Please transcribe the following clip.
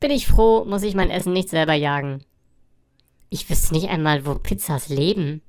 Bin ich froh, muss ich mein Essen nicht selber jagen. Ich wüsste nicht einmal, wo Pizzas leben.